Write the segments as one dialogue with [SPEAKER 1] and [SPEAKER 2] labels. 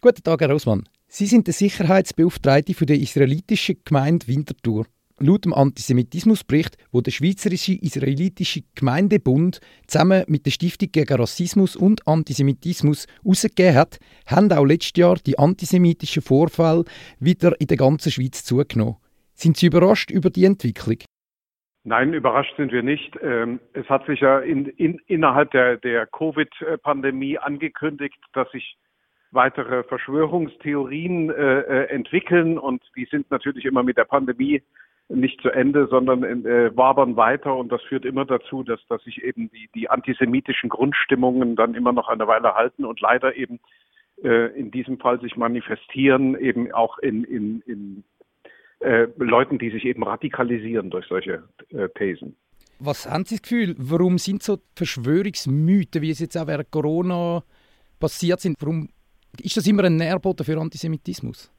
[SPEAKER 1] Guten Tag, Herr Rosmann. Sie sind der Sicherheitsbeauftragte der israelitischen Gemeinde Winterthur. Laut dem Antisemitismusbericht, wo der Schweizerische Israelitische Gemeindebund zusammen mit der Stiftung gegen Rassismus und Antisemitismus herausgegeben hat, haben auch letztes Jahr die antisemitischen Vorfälle wieder in der ganzen Schweiz zugenommen. Sind Sie überrascht über die Entwicklung?
[SPEAKER 2] Nein, überrascht sind wir nicht. Ähm, es hat sich ja in, in, innerhalb der, der Covid-Pandemie angekündigt, dass sich weitere Verschwörungstheorien äh, äh, entwickeln und die sind natürlich immer mit der Pandemie nicht zu Ende, sondern äh, wabern weiter und das führt immer dazu, dass, dass sich eben die, die antisemitischen Grundstimmungen dann immer noch eine Weile halten und leider eben äh, in diesem Fall sich manifestieren, eben auch in, in, in äh, Leuten, die sich eben radikalisieren durch solche äh, Thesen.
[SPEAKER 1] Was haben Sie das Gefühl, warum sind so Verschwörungsmythen, wie es jetzt auch während Corona passiert sind, warum ist das immer ein Nährboden für Antisemitismus?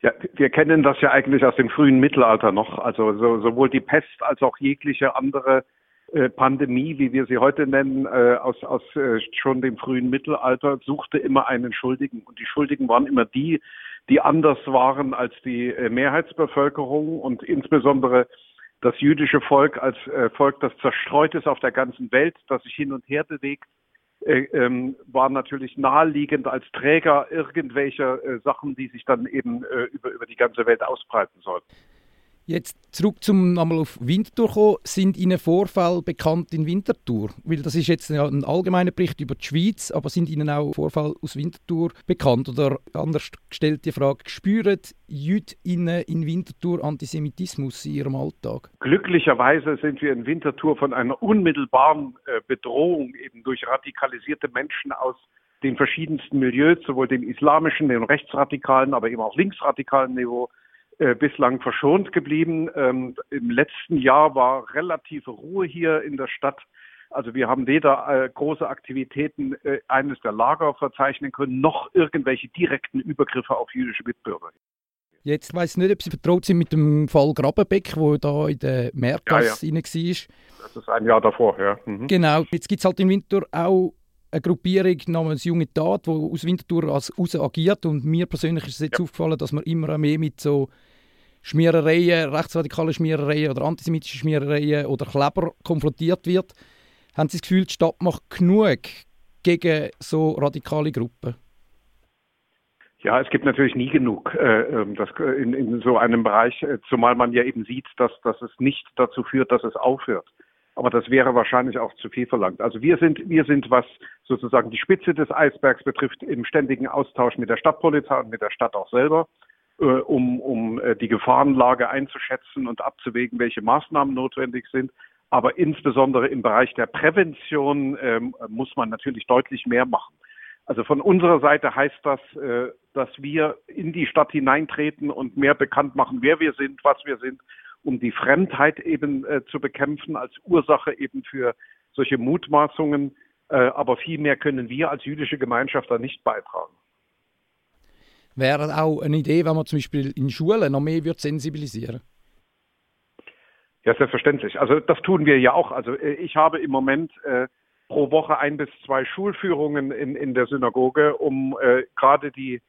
[SPEAKER 2] Ja, wir kennen das ja eigentlich aus dem frühen Mittelalter noch. Also so, sowohl die Pest als auch jegliche andere äh, Pandemie, wie wir sie heute nennen, äh, aus, aus äh, schon dem frühen Mittelalter, suchte immer einen Schuldigen. Und die Schuldigen waren immer die, die anders waren als die äh, Mehrheitsbevölkerung und insbesondere das jüdische Volk als äh, Volk, das zerstreut ist auf der ganzen Welt, das sich hin und her bewegt, ähm, war natürlich naheliegend als Träger irgendwelcher äh, Sachen, die sich dann eben äh, über, über die ganze Welt ausbreiten sollten.
[SPEAKER 1] Jetzt zurück zum nochmal auf Winterthur kommen. Sind Ihnen Vorfälle bekannt in Winterthur? Weil das ist jetzt ein allgemeiner Bericht über die Schweiz, aber sind Ihnen auch Vorfälle aus Winterthur bekannt? Oder anders gestellt die Frage, spüren Jüdinnen in Winterthur Antisemitismus in ihrem Alltag?
[SPEAKER 2] Glücklicherweise sind wir in Winterthur von einer unmittelbaren äh, Bedrohung eben durch radikalisierte Menschen aus den verschiedensten Milieus, sowohl dem islamischen, dem rechtsradikalen, aber eben auch linksradikalen Niveau äh, bislang verschont geblieben. Ähm, Im letzten Jahr war relative Ruhe hier in der Stadt. Also wir haben weder äh, große Aktivitäten äh, eines der Lager verzeichnen können, noch irgendwelche direkten Übergriffe auf jüdische Mitbürger.
[SPEAKER 1] Jetzt weiß ich nicht, ob Sie vertraut sind mit dem Fall Grabenbeck, wo da in der Märgasse ja, ja. war.
[SPEAKER 2] Das ist ein Jahr davor, ja. Mhm.
[SPEAKER 1] Genau. Jetzt gibt es halt in Winter auch eine Gruppierung namens Junge Tat, die aus Winterthur als raus agiert. Und mir persönlich ist es jetzt ja. aufgefallen, dass man immer mehr mit so Schmierereien, rechtsradikale Schmierereien oder antisemitische Schmierereien oder Kleber konfrontiert wird. Haben Sie das Gefühl, die Stadt macht genug gegen so radikale Gruppen?
[SPEAKER 2] Ja, es gibt natürlich nie genug äh, ähm, das, in, in so einem Bereich, äh, zumal man ja eben sieht, dass, dass es nicht dazu führt, dass es aufhört. Aber das wäre wahrscheinlich auch zu viel verlangt. Also wir sind, wir sind, was sozusagen die Spitze des Eisbergs betrifft, im ständigen Austausch mit der Stadtpolizei und mit der Stadt auch selber, äh, um, um äh, die Gefahrenlage einzuschätzen und abzuwägen, welche Maßnahmen notwendig sind. Aber insbesondere im Bereich der Prävention ähm, muss man natürlich deutlich mehr machen. Also von unserer Seite heißt das, äh, dass wir in die Stadt hineintreten und mehr bekannt machen, wer wir sind, was wir sind um die Fremdheit eben äh, zu bekämpfen als Ursache eben für solche Mutmaßungen. Äh, aber viel mehr können wir als jüdische Gemeinschaft da nicht beitragen.
[SPEAKER 1] Wäre auch eine Idee, wenn man zum Beispiel in Schulen noch mehr wird sensibilisieren
[SPEAKER 2] Ja, selbstverständlich. Also das tun wir ja auch. Also äh, ich habe im Moment äh, pro Woche ein bis zwei Schulführungen in, in der Synagoge, um äh, gerade die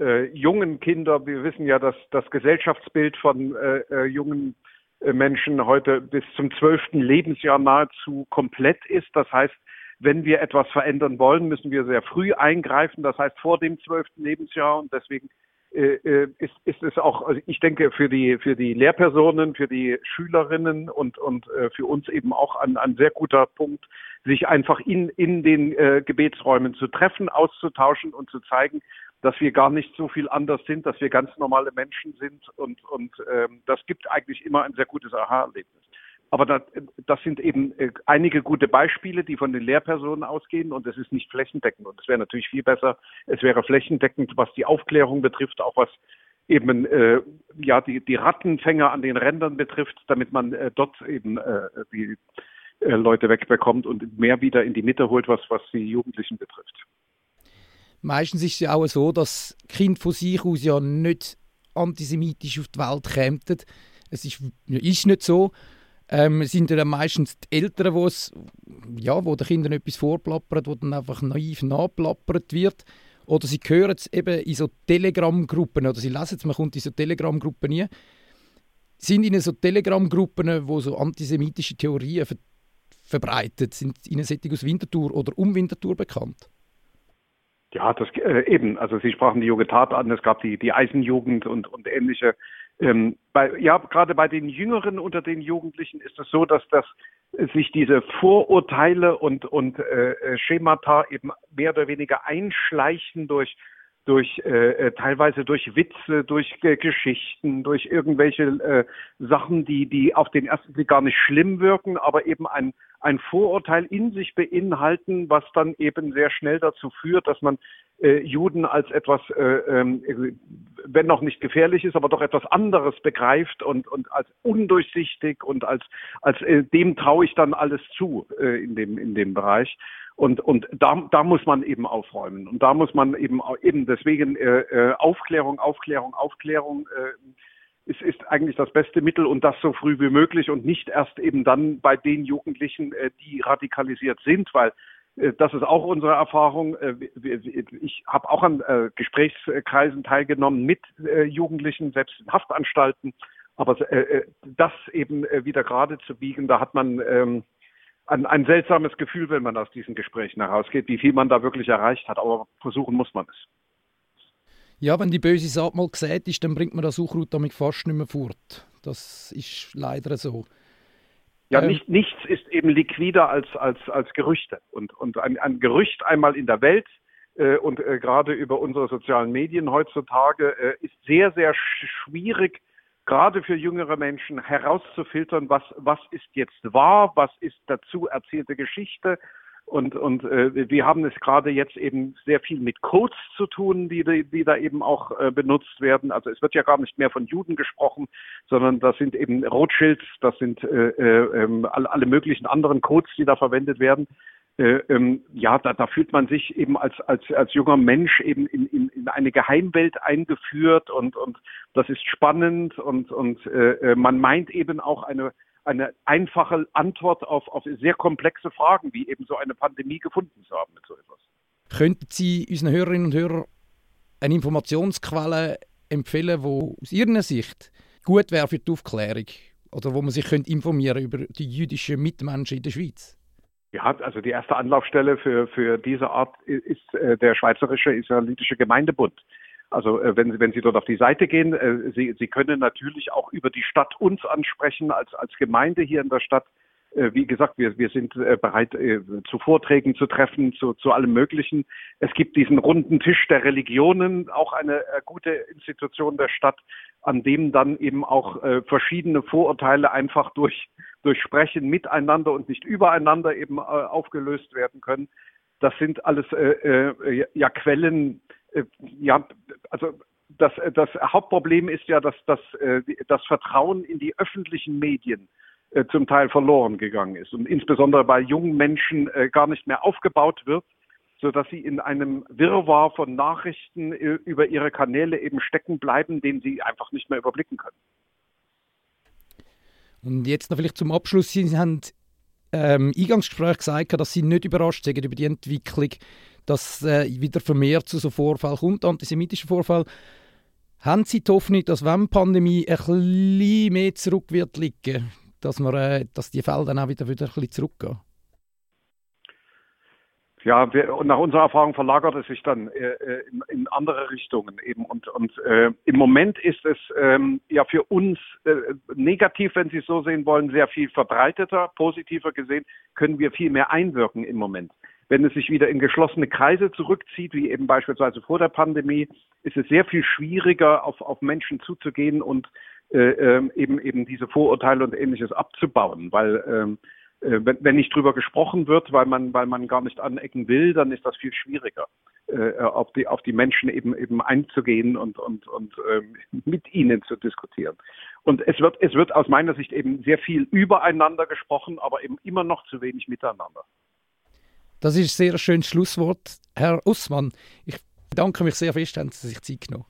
[SPEAKER 2] äh, jungen Kinder, wir wissen ja, dass das Gesellschaftsbild von äh, äh, jungen Menschen heute bis zum zwölften Lebensjahr nahezu komplett ist. Das heißt, wenn wir etwas verändern wollen, müssen wir sehr früh eingreifen, das heißt vor dem zwölften Lebensjahr und deswegen äh, äh, ist, ist es auch, also ich denke, für die, für die Lehrpersonen, für die Schülerinnen und, und äh, für uns eben auch ein, ein sehr guter Punkt, sich einfach in, in den äh, Gebetsräumen zu treffen, auszutauschen und zu zeigen, dass wir gar nicht so viel anders sind, dass wir ganz normale Menschen sind und, und ähm, das gibt eigentlich immer ein sehr gutes Aha-Erlebnis. Aber das, das sind eben äh, einige gute Beispiele, die von den Lehrpersonen ausgehen und es ist nicht flächendeckend. Und es wäre natürlich viel besser, es wäre flächendeckend, was die Aufklärung betrifft, auch was eben äh, ja die, die Rattenfänger an den Rändern betrifft, damit man äh, dort eben äh, die äh, Leute wegbekommt und mehr wieder in die Mitte holt, was, was die Jugendlichen betrifft.
[SPEAKER 1] Meistens ist es ja auch so, dass Kinder von sich aus ja nicht antisemitisch auf die Welt kämen. Es ist, ist nicht so. Ähm, sind ja meistens die Eltern, wo es, ja, wo den Kindern etwas vorplappert, wo dann einfach naiv nachplappert wird. oder sie hören es eben in so Telegram-Gruppen oder sie lesen es, man kommt in so Telegram-Gruppen nie. Sind Ihnen so Telegram-Gruppen, wo so antisemitische Theorien ver verbreitet, sind Ihnen solche aus Winterthur oder um Winterthur bekannt?
[SPEAKER 2] Ja, das äh, eben. Also Sie sprachen die junge Tat an. Es gab die die Eisenjugend und und ähnliche. Ähm, bei, ja, gerade bei den Jüngeren unter den Jugendlichen ist es so, dass das sich diese Vorurteile und und äh, äh Schemata eben mehr oder weniger einschleichen durch durch äh, äh, teilweise durch Witze, durch äh, Geschichten, durch irgendwelche äh, Sachen, die die auf den ersten Blick gar nicht schlimm wirken, aber eben ein ein Vorurteil in sich beinhalten, was dann eben sehr schnell dazu führt, dass man äh, Juden als etwas, äh, äh, wenn noch nicht gefährlich ist, aber doch etwas anderes begreift und und als undurchsichtig und als als äh, dem traue ich dann alles zu äh, in dem in dem Bereich. Und, und da, da muss man eben aufräumen. Und da muss man eben, eben deswegen äh, äh, Aufklärung, Aufklärung, Aufklärung äh, ist, ist eigentlich das beste Mittel und das so früh wie möglich und nicht erst eben dann bei den Jugendlichen, äh, die radikalisiert sind, weil äh, das ist auch unsere Erfahrung. Ich habe auch an Gesprächskreisen teilgenommen mit Jugendlichen, selbst in Haftanstalten. Aber das eben wieder gerade zu biegen, da hat man ähm, ein, ein seltsames Gefühl, wenn man aus diesen Gesprächen herausgeht, wie viel man da wirklich erreicht hat. Aber versuchen muss man es.
[SPEAKER 1] Ja, wenn die böse Saat mal gesät ist, dann bringt man das Suchrut damit fast nicht mehr fort. Das ist leider so.
[SPEAKER 2] Ja, ähm, nicht, nichts ist eben liquider als, als, als Gerüchte. Und, und ein, ein Gerücht einmal in der Welt äh, und äh, gerade über unsere sozialen Medien heutzutage äh, ist sehr, sehr schwierig gerade für jüngere Menschen herauszufiltern, was, was ist jetzt wahr, was ist dazu erzählte Geschichte. Und, und äh, wir haben es gerade jetzt eben sehr viel mit Codes zu tun, die, die da eben auch äh, benutzt werden. Also es wird ja gar nicht mehr von Juden gesprochen, sondern das sind eben Rothschilds, das sind äh, äh, ähm, alle, alle möglichen anderen Codes, die da verwendet werden äh, ähm, ja, da, da fühlt man sich eben als, als, als junger Mensch eben in, in, in eine Geheimwelt eingeführt und, und das ist spannend und, und äh, äh, man meint eben auch eine, eine einfache Antwort auf, auf sehr komplexe Fragen, wie eben so eine Pandemie gefunden zu haben mit so etwas.
[SPEAKER 1] Könnten Sie unseren Hörerinnen und Hörern eine Informationsquelle empfehlen, die aus Ihrer Sicht gut wäre für die Aufklärung oder wo man sich könnte informieren über die jüdischen Mitmenschen in der Schweiz?
[SPEAKER 2] Ja, also die erste Anlaufstelle für, für diese Art ist äh, der Schweizerische Israelitische Gemeindebund. Also äh, wenn, Sie, wenn Sie dort auf die Seite gehen, äh, Sie, Sie können natürlich auch über die Stadt uns ansprechen als, als Gemeinde hier in der Stadt. Äh, wie gesagt, wir, wir sind äh, bereit, äh, zu Vorträgen zu treffen, zu, zu allem Möglichen. Es gibt diesen runden Tisch der Religionen, auch eine gute Institution der Stadt, an dem dann eben auch verschiedene Vorurteile einfach durch, durch Sprechen miteinander und nicht übereinander eben aufgelöst werden können. Das sind alles ja Quellen, ja, also das, das Hauptproblem ist ja, dass, dass das Vertrauen in die öffentlichen Medien äh, zum Teil verloren gegangen ist und insbesondere bei jungen Menschen äh, gar nicht mehr aufgebaut wird, sodass sie in einem Wirrwarr von Nachrichten äh, über ihre Kanäle eben stecken bleiben, den sie einfach nicht mehr überblicken können.
[SPEAKER 1] Und jetzt noch vielleicht zum Abschluss. Sie haben ähm, Eingangsgespräch gesagt, dass Sie nicht überrascht sind über die Entwicklung, dass äh, wieder vermehrt zu so Vorfall kommt, antisemitischen Vorfall. Haben Sie die Hoffnung, dass wenn die Pandemie ein bisschen mehr zurück wird liegen, dass, wir, äh, dass die Fälle dann auch wieder, wieder ein bisschen zurückgehen?
[SPEAKER 2] Ja, wir, und nach unserer Erfahrung verlagert es sich dann äh, äh, in, in, andere Richtungen eben. Und, und äh, im Moment ist es ähm, ja für uns äh, negativ, wenn Sie es so sehen wollen, sehr viel verbreiteter. Positiver gesehen können wir viel mehr einwirken im Moment. Wenn es sich wieder in geschlossene Kreise zurückzieht, wie eben beispielsweise vor der Pandemie, ist es sehr viel schwieriger, auf, auf Menschen zuzugehen und äh, ähm, eben eben diese Vorurteile und ähnliches abzubauen, weil ähm, äh, wenn, wenn nicht drüber gesprochen wird, weil man weil man gar nicht anecken will, dann ist das viel schwieriger, äh, auf die auf die Menschen eben eben einzugehen und und und ähm, mit ihnen zu diskutieren. Und es wird es wird aus meiner Sicht eben sehr viel übereinander gesprochen, aber eben immer noch zu wenig miteinander.
[SPEAKER 1] Das ist ein sehr schönes Schlusswort, Herr Ussmann. Ich bedanke mich sehr fest, haben Sie sich Zeit genommen.